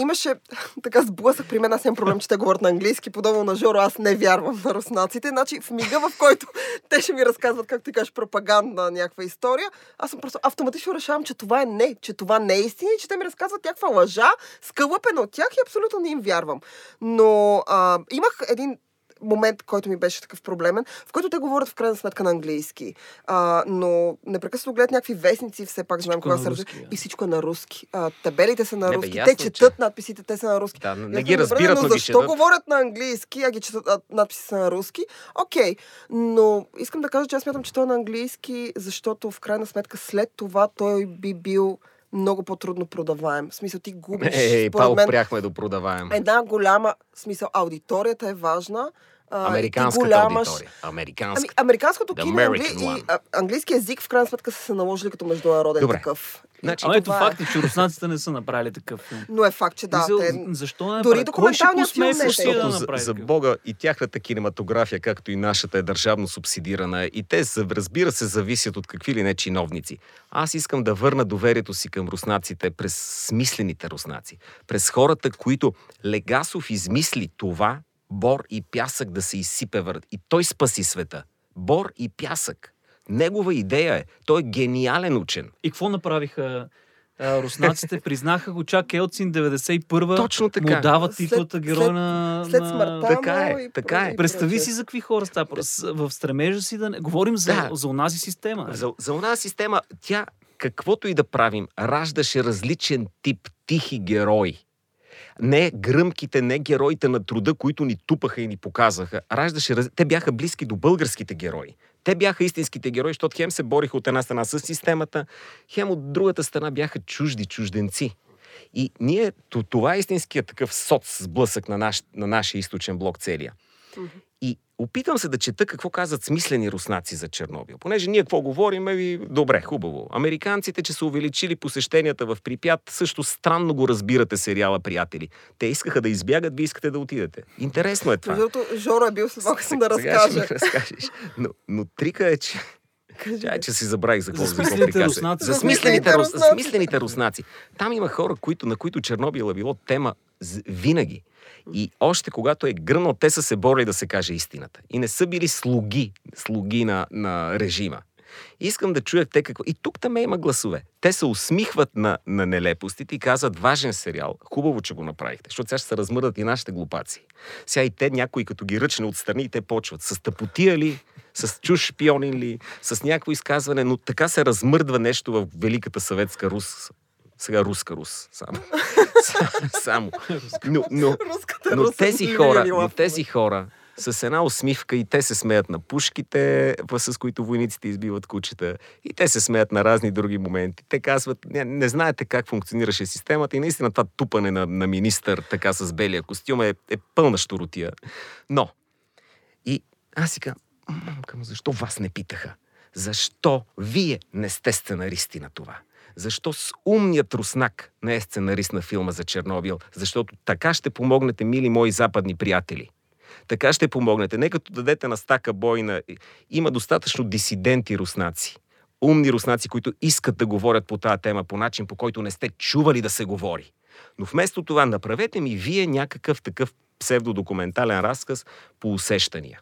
имаше така сблъсък при мен, аз нямам проблем, че те говорят на английски, подобно на Жоро, аз не вярвам на руснаците. Значи в мига, в който те ще ми разказват, как ти кажеш, пропаганда, някаква история, аз съм просто автоматично решавам, че това е не, че това не е истина че те ми разказват някаква лъжа, скълъпена от тях и абсолютно не им вярвам. Но а, имах един момент, който ми беше такъв проблемен, в който те говорят в крайна сметка на английски. А, но непрекъснато гледат някакви вестници, все пак знам кога се руски. И всичко е на руски. А, табелите са на Не, бе, руски. ясно, те че- четат надписите, те са на руски. Да, не аз ги съм добре, разбират, но защо четат. говорят на английски, а ги четат а, надписи са на руски? Окей, но искам да кажа, че аз смятам, че той е на английски, защото в крайна сметка след това той би бил много по-трудно продаваем. В смисъл, ти губиш, Ей, според па мен, опряхме да продаваем. една голяма, в смисъл, аудиторията е важна. А, Американската голяма аудитория. Ами, Американска. американското The кино англи... One. и а, английски язик в крайна сметка са се наложили като международен Добре. такъв. Значи, Ама ето е. факт е, че руснаците не са направили такъв филм. Но е факт, че да. Мисъл, те... Защо не Дори ще документалният филм не е Русия да за, за? Бога и тяхната кинематография, както и нашата, е държавно субсидирана. И те, разбира се, зависят от какви ли не чиновници. Аз искам да върна доверието си към руснаците през смислените руснаци. През хората, които Легасов измисли това, бор и пясък да се изсипе върт. И той спаси света. Бор и пясък. Негова идея е. Той е гениален учен. И какво направиха а, руснаците? Признаха го чак Елцин 91-а. Точно така. Му След- титлата герой след- на... След смъртта Така му е, и така е. Представи си за какви хора става. В стремежа си да не... Говорим за, Да. за онази система. За, за една система, тя, каквото и да правим, раждаше различен тип тихи герои. Не гръмките, не героите на труда, които ни тупаха и ни показаха. Раждаше, те бяха близки до българските герои. Те бяха истинските герои, защото хем се бориха от една страна с системата, хем от другата страна бяха чужди, чужденци. И ние, това е истинският такъв соц сблъсък на, наш, на нашия източен блок целия. Опитвам се да чета какво казват смислени руснаци за Чернобил. Понеже ние какво говорим, и добре, хубаво. Американците, че са увеличили посещенията в Припят, също странно го разбирате сериала Приятели. Те искаха да избягат, вие искате да отидете. Интересно е това. Другото, Жоро е бил след малко съм да разкажеш. Но, но трика е, че Чай, че си забравих за какво За смислените руснаци. За смислените, смислените рус... руснаци. Там има хора, които, на които Чернобил е било тема винаги. И още когато е гръмнал, те са се борили да се каже истината. И не са били слуги, слуги на, на режима. Искам да чуя те какво. И тук там има гласове. Те се усмихват на, на нелепостите и казват важен сериал. Хубаво, че го направихте, защото сега ще се размърдат и нашите глупаци. Сега и те някои като ги ръчне отстрани и те почват. С тъпотия ли, с чуж шпионин ли, с някакво изказване, но така се размърдва нещо в Великата съветска Рус. Сега руска Рус. Само. само. Но, но, Руската но тези ли хора, но тези хора с една усмивка и те се смеят на пушките, с които войниците избиват кучета, и те се смеят на разни други моменти. Те казват, не, не знаете как функционираше системата и наистина това тупане на, на министър така с белия костюм е, е пълна щуротия. Но, и аз си казвам, мамка, му, защо вас не питаха? Защо вие не сте сценаристи на това? Защо с умният руснак не е сценарист на филма за Чернобил? Защото така ще помогнете, мили мои западни приятели. Така ще помогнете. Не като дадете на стака бойна. Има достатъчно дисиденти руснаци. Умни руснаци, които искат да говорят по тази тема по начин, по който не сте чували да се говори. Но вместо това направете ми вие някакъв такъв псевдодокументален разказ по усещания.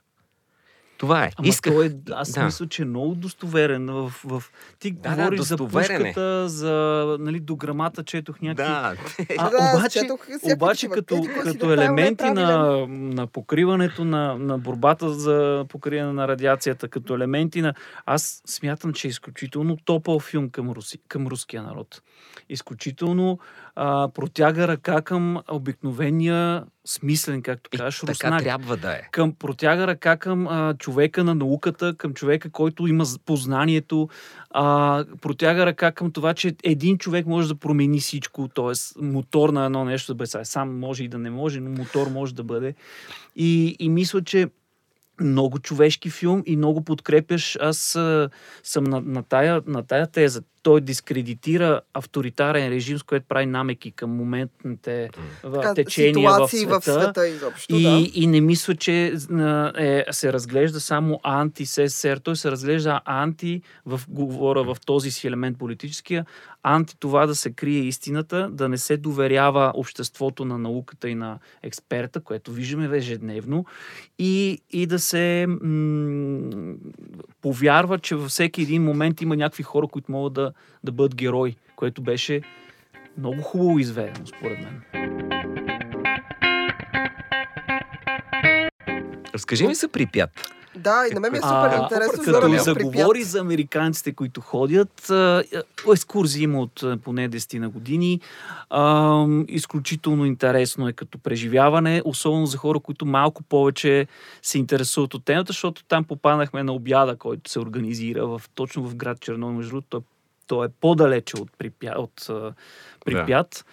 Това е. Ама Исках... той е, аз да. мисля, че е много достоверен. В, в... Ти Да, да, говориш за достоверен е. пушката, за нали, до грамата, четох някакви... Да, А, Да, обаче, четох обаче като, като направил елементи на, на покриването на, на борбата за покриване на радиацията, като елементи на... Аз смятам, че е изключително топъл филм към, руси, към руския народ. Изключително а, протяга ръка към обикновения смислен, както и кажеш, така руснак трябва да е. към протяга ръка към а, човека на науката, към човека, който има познанието, а, протяга ръка към това, че един човек може да промени всичко, т.е. мотор на едно нещо, бе, сега сам може и да не може, но мотор може да бъде. И, и мисля, че много човешки филм и много подкрепяш. Аз а, съм на, на, тая, на тая теза. Той дискредитира авторитарен режим, с което прави намеки към моментните Така, течения в ситуации света. в света изобщо, И, да. и не мисля, че е, се разглежда само анти-СССР. Той се разглежда анти, в, говоря в този си елемент политическия, анти това да се крие истината, да не се доверява обществото на науката и на експерта, което виждаме ежедневно, и, и да се м- повярва, че във всеки един момент има някакви хора, които могат да, да бъдат герои, което беше много хубаво изведено, според мен. Разкажи ми за Припят. Да, и на мен ми е супер а, интересно. Като да заговори за американците, които ходят, екскурзии има от поне 10 на години. А, изключително интересно е като преживяване, особено за хора, които малко повече се интересуват от темата, защото там попаднахме на обяда, който се организира в, точно в град Черно. Между другото, той, той е по-далече от, Припя, от Припят.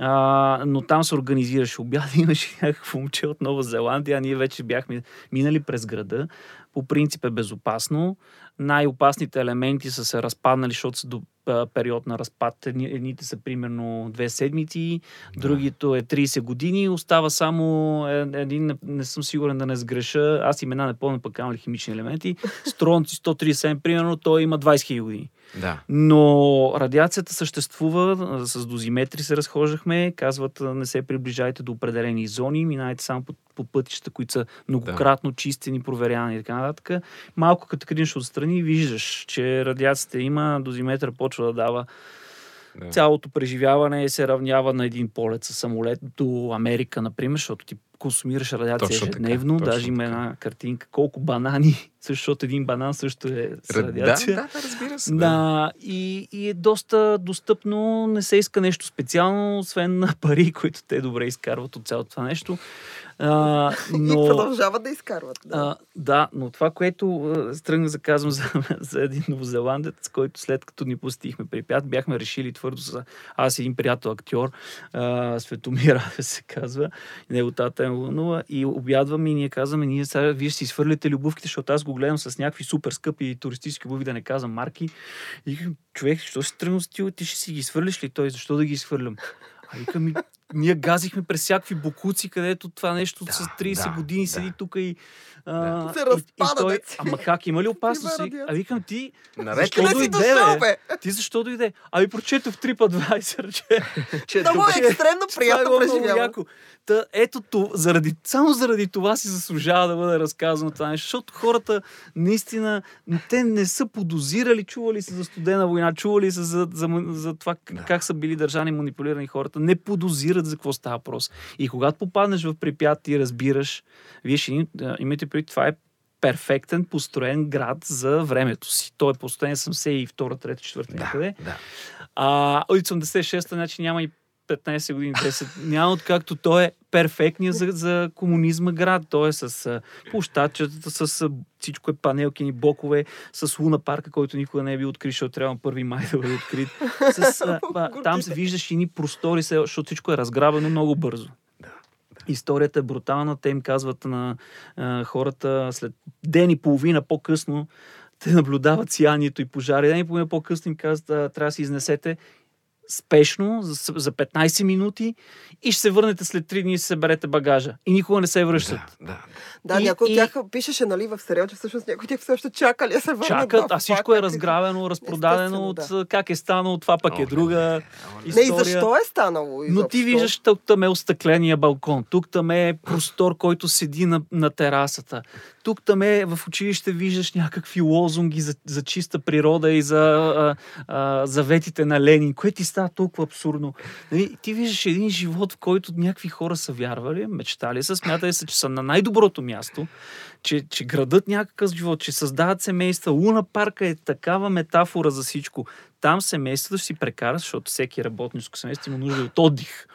А, но там се организираше обяд. Имаше някакво момче от Нова Зеландия. Ние вече бяхме минали през града. По принцип е безопасно. Най-опасните елементи са се разпаднали, защото са до период на разпад. Едни, едните са примерно две седмици, другито е 30 години. Остава само един, не, не съм сигурен да не сгреша. Аз имена не помня пък камо ли химични елементи. Стронци 137, примерно, той има 20 000 години. Да. Но радиацията съществува, с дозиметри се разхождахме, казват не се приближайте до определени зони, минайте само по, по пътища, които са многократно чистени, проверявани и така нататък. Малко като кринеш отстрани, виждаш, че радиацията има, дозиметър почва да дава да. цялото преживяване се равнява на един полет с самолет до Америка, например, защото ти консумираш радиация Точно така, ежедневно. точно Даже има така. една картинка. Колко банани, защото един банан също е с Ра- радиация. Да, да, да, разбира се. Да, и, и е доста достъпно, не се иска нещо специално, освен на пари, които те добре изкарват от цялото това нещо. А, И но, продължават да изкарват. Да. а, да, но това, което а, стръгна да казвам за, за един новозеландец, който след като ни посетихме при Пят, бяхме решили твърдо с аз и един приятел актьор, а, Светомир Радев се казва, и него тата е вълнува, и обядваме и ние казваме, ние сега вие ще си свърлите любовките, защото аз го гледам с някакви супер скъпи туристически обуви, да не казвам марки. И човек, що си тръгнал с ти ще си ги свърлиш ли той? Защо да ги изхвърлям? А вика ми, ние газихме през всякакви бокуци, където това нещо Да, с 30 да, години да. седи тук и... А, Се и- разпада, и той, дет. Ама как, има ли опасност? А викам ти, Наред Защо дойде, дошъл, бе? ти защо дойде? Ами прочетох 3 по 20 ръче. че Много добре. е екстремно е приятно яко. Та, ето, то, заради, само заради това си заслужава да бъде разказано това нещо, защото хората наистина, те не са подозирали, чували са за студена война, чували са за, за, за това Да. как са били държани и манипулирани хората, не подозират за какво става въпрос. И когато попаднеш в Припят и разбираш, вие ще им- да, имайте преди, това е перфектен построен град за времето си. Той е построен 72, 3, 4 Да, някъде. да. А от 86-та, значи няма и 15 години, 10. Няма откакто той е перфектният за, за комунизма град. Той е с площадчетата, с всичко е панелкини блокове, с Луна парка, който никога не е бил открит, защото трябва на 1 май да бъде открит. С, а, а, там се виждаш и ни простори, защото всичко е разграбено много бързо. Историята е брутална. Те им казват на а, хората след ден и половина по-късно, те наблюдават сиянието и пожари. Ден и половина по-късно им казват, а, трябва да си изнесете спешно за, с- за 15 минути и ще се върнете след 3 дни и се съберете багажа. И никога не се връщат. Да, да. Да, И- някой и- от тях пишеше, нали, в сериал, че всъщност някой тях все още чакали да се върнат. Чакат, а всичко е разграбено, разпродадено от Естествено, а, как е станало, това пък е О, друга не, Не, и история. защо е станало? Но ти изобщо? виждаш тук там е остъкления балкон, тук там е простор, който седи на, на терасата. Тук там е в училище виждаш някакви лозунги за, за чиста природа и за а, а, заветите на Ленин, което ти става толкова абсурдно. Нали, ти виждаш един живот, в който някакви хора са вярвали, мечтали са, смятали се, че са на най-доброто място, че, че градат някакъв живот, че създават семейства. Луна парка е такава метафора за всичко. Там семейството ще си прекара, защото всеки работническо семейство има нужда от отдих.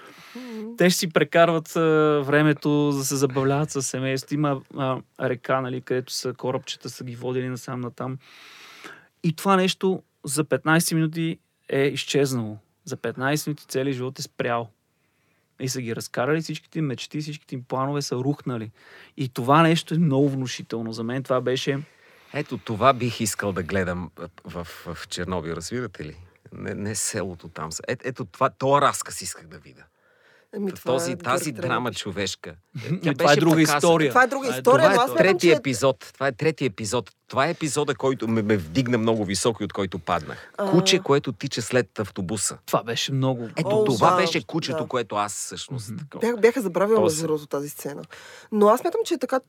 Те ще си прекарват а, времето, да се забавляват с семейството. Има а, река, нали, където са корабчета, са ги водили насам натам. И това нещо за 15 минути е изчезнало. За 15 минути целият живот е спрял. И са ги разкарали всичките им мечти, всичките им планове са рухнали. И това нещо е много внушително. За мен това беше... Ето това бих искал да гледам в, в, Чернобил, разбирате ли? Не, не селото там. Е, ето това, този разказ исках да видя. Ами, това Този, е тази драма човешка. И това е друга история. Това е друга Това е история, Това е аз смятам, трети че... епизод. Това е трети епизод. Това е епизода, който ме, ме вдигна много високо и от който паднах. А. Куче, което тича след автобуса. Това беше много... Ето О, това да, беше кучето, да. което аз всъщност. Бях, бяха забравила Този. между другото тази сцена. Но аз смятам, че е така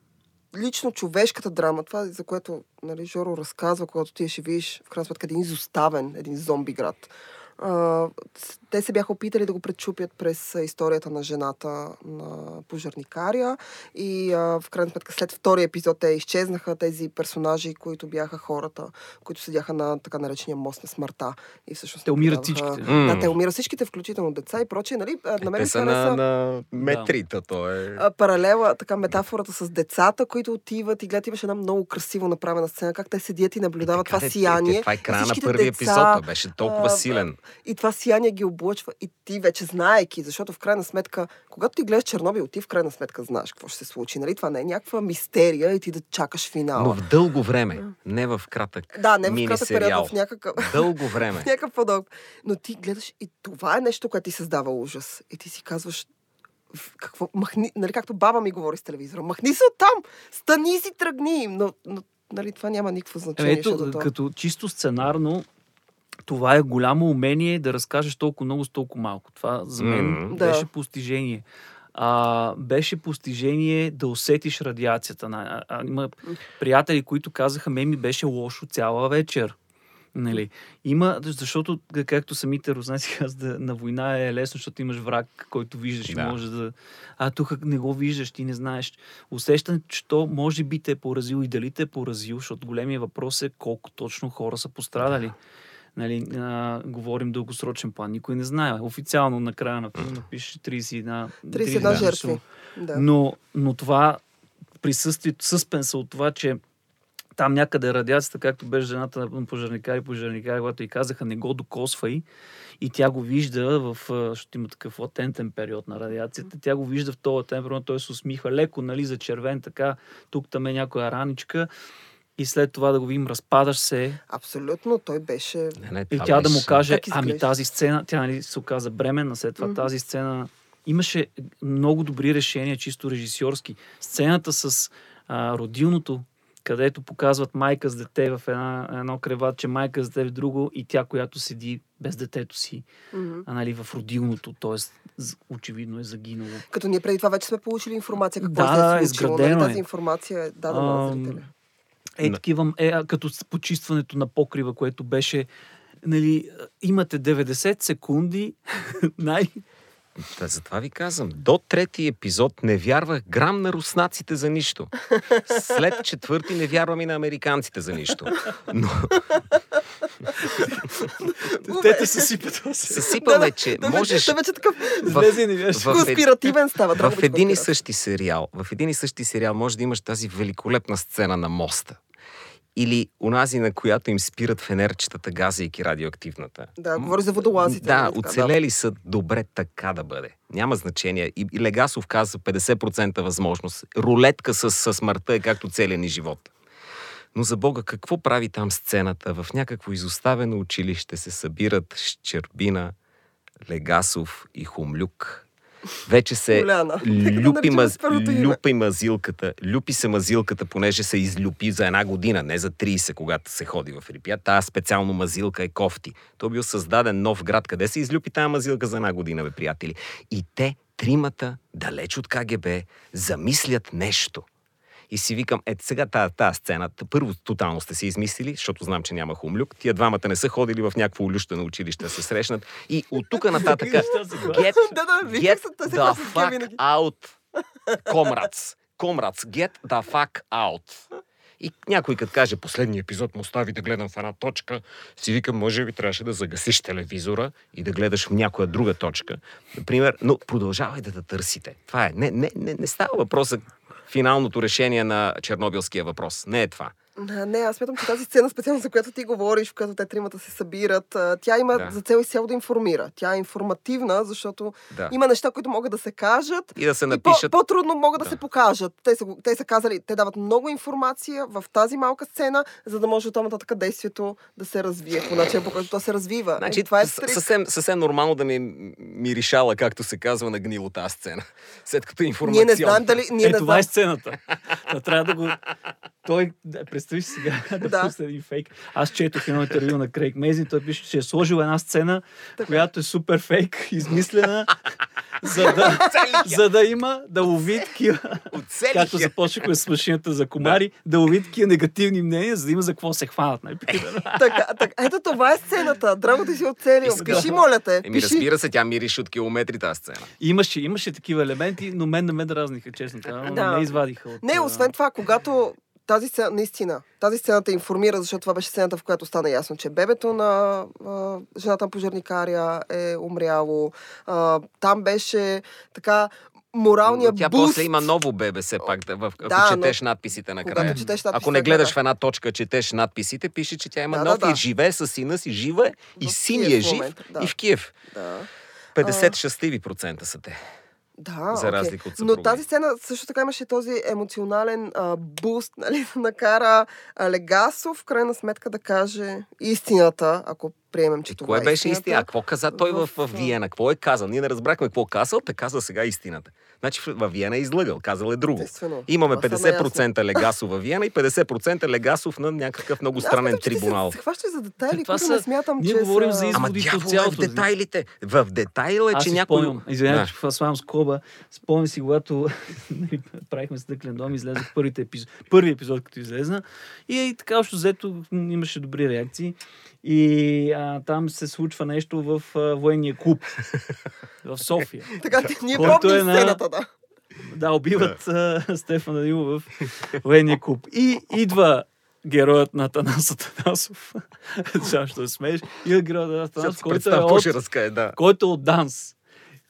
лично човешката драма, това за което нали, Жоро разказва, когато ти ще видиш в крайна сметка един изоставен, един зомби град. А, те се бяха опитали да го пречупят през историята на жената на пожарникаря и а, в крайна сметка след втория епизод те изчезнаха тези персонажи, които бяха хората, които седяха на така наречения мост на смъртта. И всъщност Те умират всичките. М. Да, те умират всичките, включително деца и прочие. Нали? На мен Те са на, на метрита, то е. Паралела, така метафората с децата, които отиват и гледат, имаше една много красиво направена сцена, как те седят и наблюдават това Така, де, сияние. Това е края на деца, епизод. Беше толкова а, силен. И това сияние ги облъчва и ти вече знаеки, защото в крайна сметка, когато ти гледаш Чернобил, ти в крайна сметка знаеш какво ще се случи. Нали? Това не е някаква мистерия и ти да чакаш финала. Но в дълго време, не в кратък да, не в кратък период, в някакъв... Дълго време. в някакъв подоб. Но ти гледаш и това е нещо, което ти създава ужас. И ти си казваш, в- какво, махни, нали, както баба ми говори с телевизора, махни се оттам, стани си, тръгни, но, но нали, това няма никакво значение. Ето, защото то- като чисто сценарно, това е голямо умение да разкажеш толкова много с толкова малко. Това за мен. Да. беше постижение. А, беше постижение да усетиш радиацията. А, а, има приятели, които казаха, ме ми беше лошо цяла вечер. Нали? Има, защото, както самите руснаци казват, на война е лесно, защото имаш враг, който виждаш и Да. може да... А тук не го виждаш, ти не знаеш. Усещането, че то може би те е поразил и дали те е поразил, защото големия въпрос е колко точно хора са пострадали. Нали, а, говорим дългосрочен план. Никой не знае. Официално на края на филма пише 31, 31 жертви. Да. Но, но това присъствието, съспенса от това, че там някъде радиацията, както беше жената на пожарникари, пожарникари, когато и казаха не го докосвай, и тя го вижда в, защото има такъв латентен период на радиацията, тя го вижда в този латентен период, той се усмихва леко, нали, за червен, така, тук там е някоя раничка, и след това да го видим, разпадаш се, Абсолютно, той беше... Не, не, и тя да му беше- каже, ами тази сцена, тя нали, се оказа бременна, след това Мгм. тази сцена имаше много добри решения, чисто режисьорски. Сцената с а, родилното, където показват майка с дете в една, едно креватче, майка с дете в друго и тя, която седи без детето си, Мгм. а, нали, в родилното, т.е. очевидно е загинало. Като ние преди това вече сме получили информация какво Да, е да, случило. изградено нали? Тази информация е дадена на зрителя. Е, такива, е, като с почистването на покрива, което беше, нали, имате 90 секунди, най... Та, затова ви казвам, до трети епизод не вярвах грам на руснаците за нищо. След четвърти не вярвам и на американците за нищо. Но Те те съсипат. съсипаме, че можеш вече такъв в е- конспиративен става. В един и същи сериал, в един и същи сериал може да имаш тази великолепна сцена на моста. Или унази, на която им спират фенерчетата, газейки радиоактивната. Да, говори за водолазите. Да, нали така, оцелели са добре така да бъде. Няма значение. И, и Легасов каза 50% възможност. Рулетка с, с смъртта е както целия ни живот. Но за Бога, какво прави там сцената? В някакво изоставено училище се събират Щербина, Легасов и Хумлюк. Вече се Голяна. люпи, маз... люпи мазилката. Люпи се мазилката, понеже се излюпи за една година, не за 30, когато се ходи в Рипия. Тая специално мазилка е кофти. Той бил създаден нов град. Къде се излюпи тая мазилка за една година, бе, приятели? И те, тримата, далеч от КГБ, замислят нещо. И си викам, ето сега тази, тази сцена, първо тотално сте си измислили, защото знам, че няма хумлюк. Тия двамата не са ходили в някакво улющено училище да се срещнат. И от тук нататък се get, get се, се the fuck out, comrades. Comrades, get the fuck out. И някой като каже, последния епизод му остави да гледам в една точка, си викам, може би трябваше да загасиш телевизора и да гледаш в някоя друга точка. Например, но продължавай да те търсите. Това е. Не, не, не, не става въпрос за финалното решение на чернобилския въпрос. Не е това. Не, аз смятам, че тази сцена, специално за която ти говориш, в която те тримата се събират, тя има Да. за цел изцяло да информира. Тя е информативна, защото Да. има неща, които могат да се кажат И да се и напишат. по- по-трудно могат да, Да. се покажат. Те са, те са казали, те дават много информация в тази малка сцена, за да може оттам нататък действието да се развие по начин, по който то се развива. Значи, Е, това е съвсем, съвсем нормално да ми миришала, както се казва, на гнило тази сцена. След като Ние информация. не знаем дали... Ние Е, не това е знаем. сцената. Да, трябва да го... Той, да, представи си сега да, Да. пусне един фейк. Аз четох едно интервю на Крейг Мейзин, той пише, че е сложил една сцена, която е супер фейк, измислена, за да, за да има, да лови такива, както започнахме с машината за комари, да лови такива негативни мнения, за да има за какво се хванат. Нали? примерно. Така, така, ето това е сцената. Драго ти си оцелил. Пиши, моля те. Еми, Пиши. разбира се, тя мирише от километри тази сцена. Имаше, имаше такива елементи, но мен не ме дразниха, честно. Да. Не извадиха от... Не, освен това, когато тази сцена, наистина, тази сцена те информира, защото това беше сцената, в която стана ясно, че бебето на а, жената на пожарникаря е умряло. А, там беше така моралния Но тя буст. после има ново бебе, все пак, да, в, ако Да, но- четеш надписите накрая. Четеш надписите Ако не гледаш накрая. в една точка, четеш надписите, пише, че тя има Да, да, нов да. и живее с сина си, жива и син е жив, момента, да. и в Киев. Да. 50 щастливи процента са те. Да, За окей. разлика от Но тази сцена също така имаше този емоционален а, буст, нали, да накара а, Легасов в крайна сметка да каже истината, ако приемем, че И това кое е беше истината. истина? А какво каза той в, В, в Виена? Какво е казал? Ние не разбрахме какво казал, те каза сега истината. Значи в- Виена е излъгал, казал е друго. Естествено. Имаме Това стана 50% Легасов във Виена и 50% Легасов на някакъв много странен трибунал. Се, хващаш за детайли, Това които са- не смятам, ние че говорим са... за Ама изводите от дявола е в цялото. детайлите. В детайла е, че си някой... извинявай, че слагам скоба. Спомням си, когато нали, правихме стъклен дом, излезах първите епизод, първи епизод, като излезна. И, и така, общо взето, имаше добри реакции. И а, там се случва нещо в а, военния клуб в София. Така, ние е на- сцената, да. Да, убиват а, Стефан Данилов в военния клуб. И идва героят на Танас Атанасов. Сега ще смееш. Идва героят на Атанасов, който е от ще разкае, да. който е от Данс.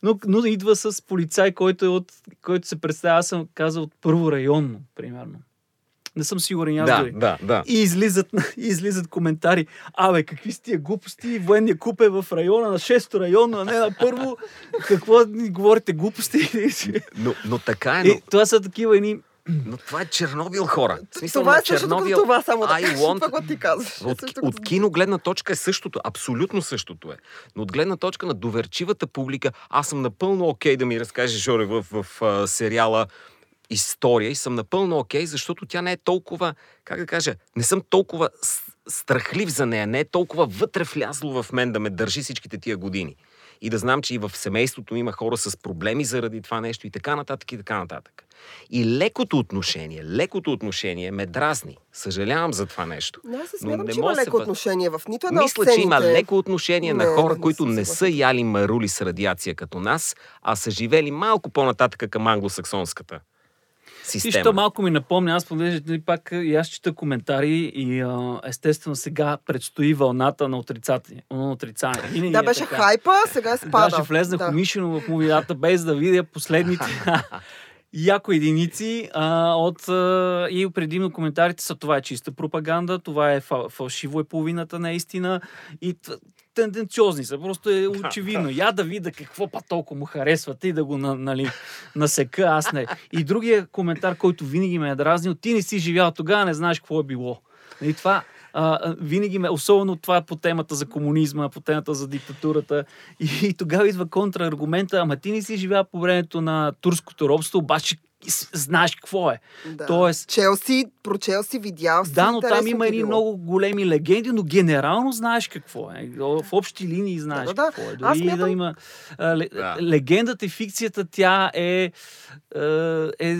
Но, но идва с полицай, който, е от, който се представя, аз съм казал от първо районно, примерно. Не съм сигурен аз Да, дори. да, да. И излизат, и излизат коментари. Абе, какви са тия глупости? Военния куп е в района на 6-то районно, а не на първо. Какво ни говорите глупости? Но, но така е, И но... това са такива едни Но това е Чернобил, хора. В смисъл това е Чернобил. това, само да want- това, което ти казваш. От, Също от като- кино гледна точка е същото. Абсолютно същото е. Но от гледна точка на доверчивата публика, аз съм напълно окей да ми разкаже Жоре в, в, в сериала история и съм напълно окей, защото тя не е толкова, как да кажа, не съм толкова страхлив за нея, не е толкова вътре влязло в мен да ме държи всичките тия години. И да знам, че и в семейството има хора с проблеми заради това нещо и така нататък и така нататък. И лекото отношение, лекото отношение ме дразни. Съжалявам за това нещо. Не, аз Но смятам, не че има се леко отношение в нито една Мисля, от че има сцените. леко отношение на Не, хора, не които не са яли марули с радиация като нас, а са живели малко по-нататък към англосаксонската Система. малко ми напомня, аз понеже нали, пак и аз чета коментари и а, естествено сега предстои вълната на отрицание. На отрицание. Винаги Да, е беше така. хайпа, сега е спада. Даже влезнах да. умишлено в мувидата, без да видя последните яко единици а, от а, и предимно коментарите са това е чиста пропаганда, това е фал, фалшиво е половината наистина и тенденциозни са. Просто е очевидно. Я да видя какво па толкова му харесвате и да го на, нали, насека, аз не. И другия коментар, който винаги ме е дразнил, ти не си живял тогава, не знаеш какво е било. И това а, винаги ме, особено това по темата за комунизма, по темата за диктатурата. И, и тогава идва контраргумента, ама ти не си живял по времето на турското робство, обаче знаеш какво е. Да. Тоест- Челси, прочел си, видял си. Да, но там има едни много големи легенди, но генерално знаеш какво е. В общи линии знаеш Да, да, да. какво е. Аз Дори и да има... а, Да. Легендата и фикцията, тя е... е, е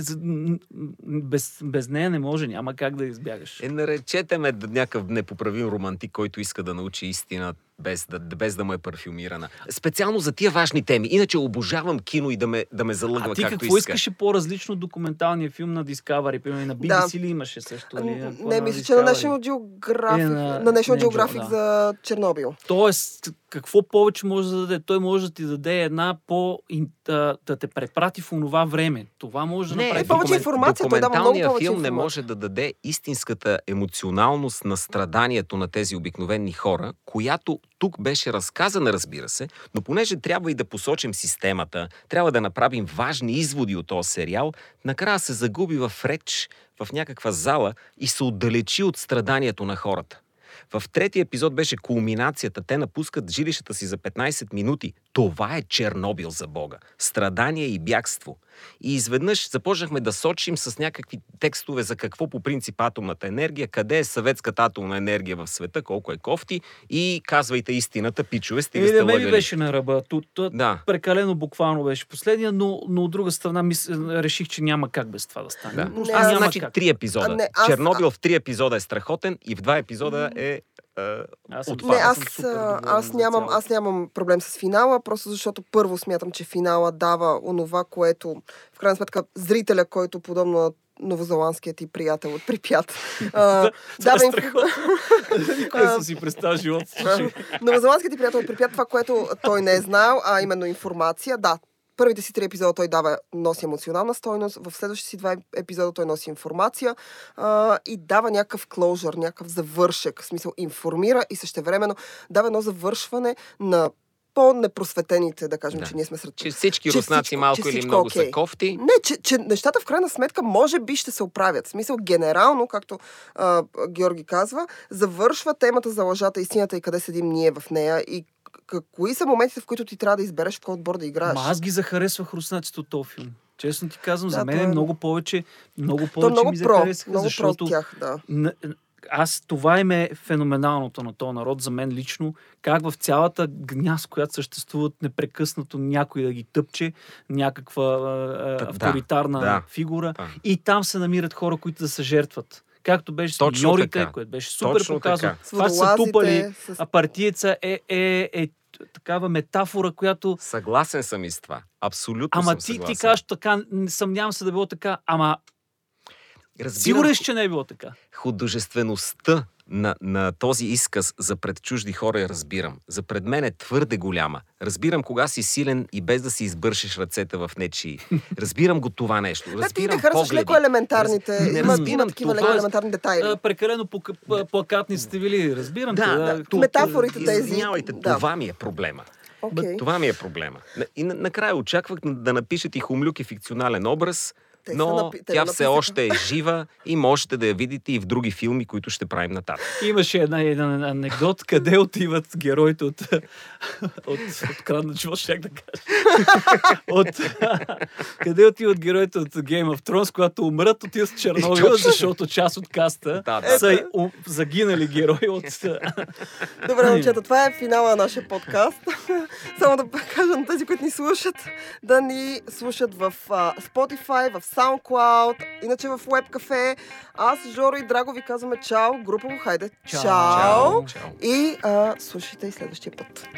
без, без нея не може, няма как да избягаш. Е, наречете ме някакъв непоправим романтик, който иска да научи истина без да, без да му е парфюмирана. Специално за тия важни теми. Иначе обожавам кино и да ме, да ме залъгва А ти както какво иска. искаше по-различно документалния филм на Discovery? Примерно на BBC ли имаше също? Ли? Н- Какво Не, мисля, че на? National Geographic, Е, на, на- National не, Geographic да. за Чернобил. Тоест, какво повече може да даде? Той може да ти даде една по... Да, да те препрати в онова време. Това може да Не, направи. е повече информация, той дава много документалният повече филм не може да даде истинската емоционалност на страданието на тези обикновени хора, която тук беше разказана, разбира се, но понеже трябва и да посочим системата, трябва да направим важни изводи от този сериал, накрая се загуби в реч в някаква зала и се отдалечи от страданието на хората. В третия епизод беше кулминацията. Те напускат жилищата си за 15 минути. Това е Чернобил за Бога. Страдание и бягство. И изведнъж започнахме да сочим с някакви текстове за какво по принцип атомната енергия, къде е съветската атомна енергия в света, колко е кофти и казвайте истината, пичове, стига сте лъгали. беше на ръба. Тут, Да. прекалено буквално беше последния, но, но от друга страна мис... реших, че няма как без това да стане. Да. Не, Аз, няма значи, как. три епизода. А, не, аз- Чернобил в три епизода е страхотен и в два епизода е... а, Аз съм. Не, аз аз, нямам, аз нямам проблем с финала, просто защото първо смятам, че финала дава онова, което в крайна сметка зрителя, който подобно на новозеландският ти приятел от Припят. е дава им-. Никой съм си представил живота. си, Новозеландският ти приятел от Припят, това, което той не е знал, а именно информация. Да, първите си три епизода той дава, носи емоционална стойност, в следващите си два епизода той носи информация а, и дава някакъв клоужър, някакъв завършек, в смисъл информира и същевременно дава едно завършване на по-непросветените, да кажем, Да. че ние сме сред че всички че руснаци всичко- малко че или много окей. са кофти. Не, че, че нещата в крайна сметка може би ще се оправят. В смисъл, генерално, както а, Георги казва, завършва темата за лъжата, истината и къде седим ние в нея и кои са моментите, в които ти трябва да избереш в кой отбор да играеш. Ма аз ги захаресвах руснаците от този филм. Честно ти казвам, Да, за мен е много повече, много е повече много ми про, захаресаха, много защото от тях, да. Аз това им е феноменалното на този народ, за мен лично, как в цялата гняз, която съществуват непрекъснато някой да ги тъпче, някаква а, да, авторитарна да. фигура Да. и там се намират хора, които да се жертват. Както беше с Точно миньорите, така. което беше супер Точно показано. така. С Това са тупали, с- а партиеца е, е, е, такава метафора, която Съгласен съм и с това. Абсолютно Ама съм ти, ти съгласен. кажеш така, съмнявам се да било така, ама Разбирам сигурен си, че не е било така. художествеността на, на този изказ за пред чужди хора я разбирам. За пред мен е твърде голяма. Разбирам кога си силен и без да си избършеш ръцете в нечии. Разбирам го това нещо. Да, ти Разбирам не харесваш леко елементарните. Раз- не има, разбирам има такива това. леко елементарни детайли. А, прекалено плакатни сте били, разбирам те. Да, да, тук, Метафорите тези, Извинявайте, да. това ми е проблема. Окей. Това ми е проблема. На- И на- накрая очаквах да напишат и хумлюк и фикционален образ. Те са но напи- тя все още е жива и можете да я видите и в други филми, които ще правим нататък. Имаше една, един анекдот, къде отиват героите от, от, от кран на живот, щях да кажа. От, къде отиват героите от Game of Thrones, когато умрат, отиват в Чернобил, защото част от каста Да, да. са у- загинали герои от... Добре, момчета, това е финала на нашия подкаст. Само да кажа на тези, които ни слушат, да ни слушат в Spotify, в SoundCloud, иначе в WebCafe. Аз, Жоро и Драго ви казваме чао. Групово, хайде. Чао. чао. Чао. И а, слушайте и следващия път.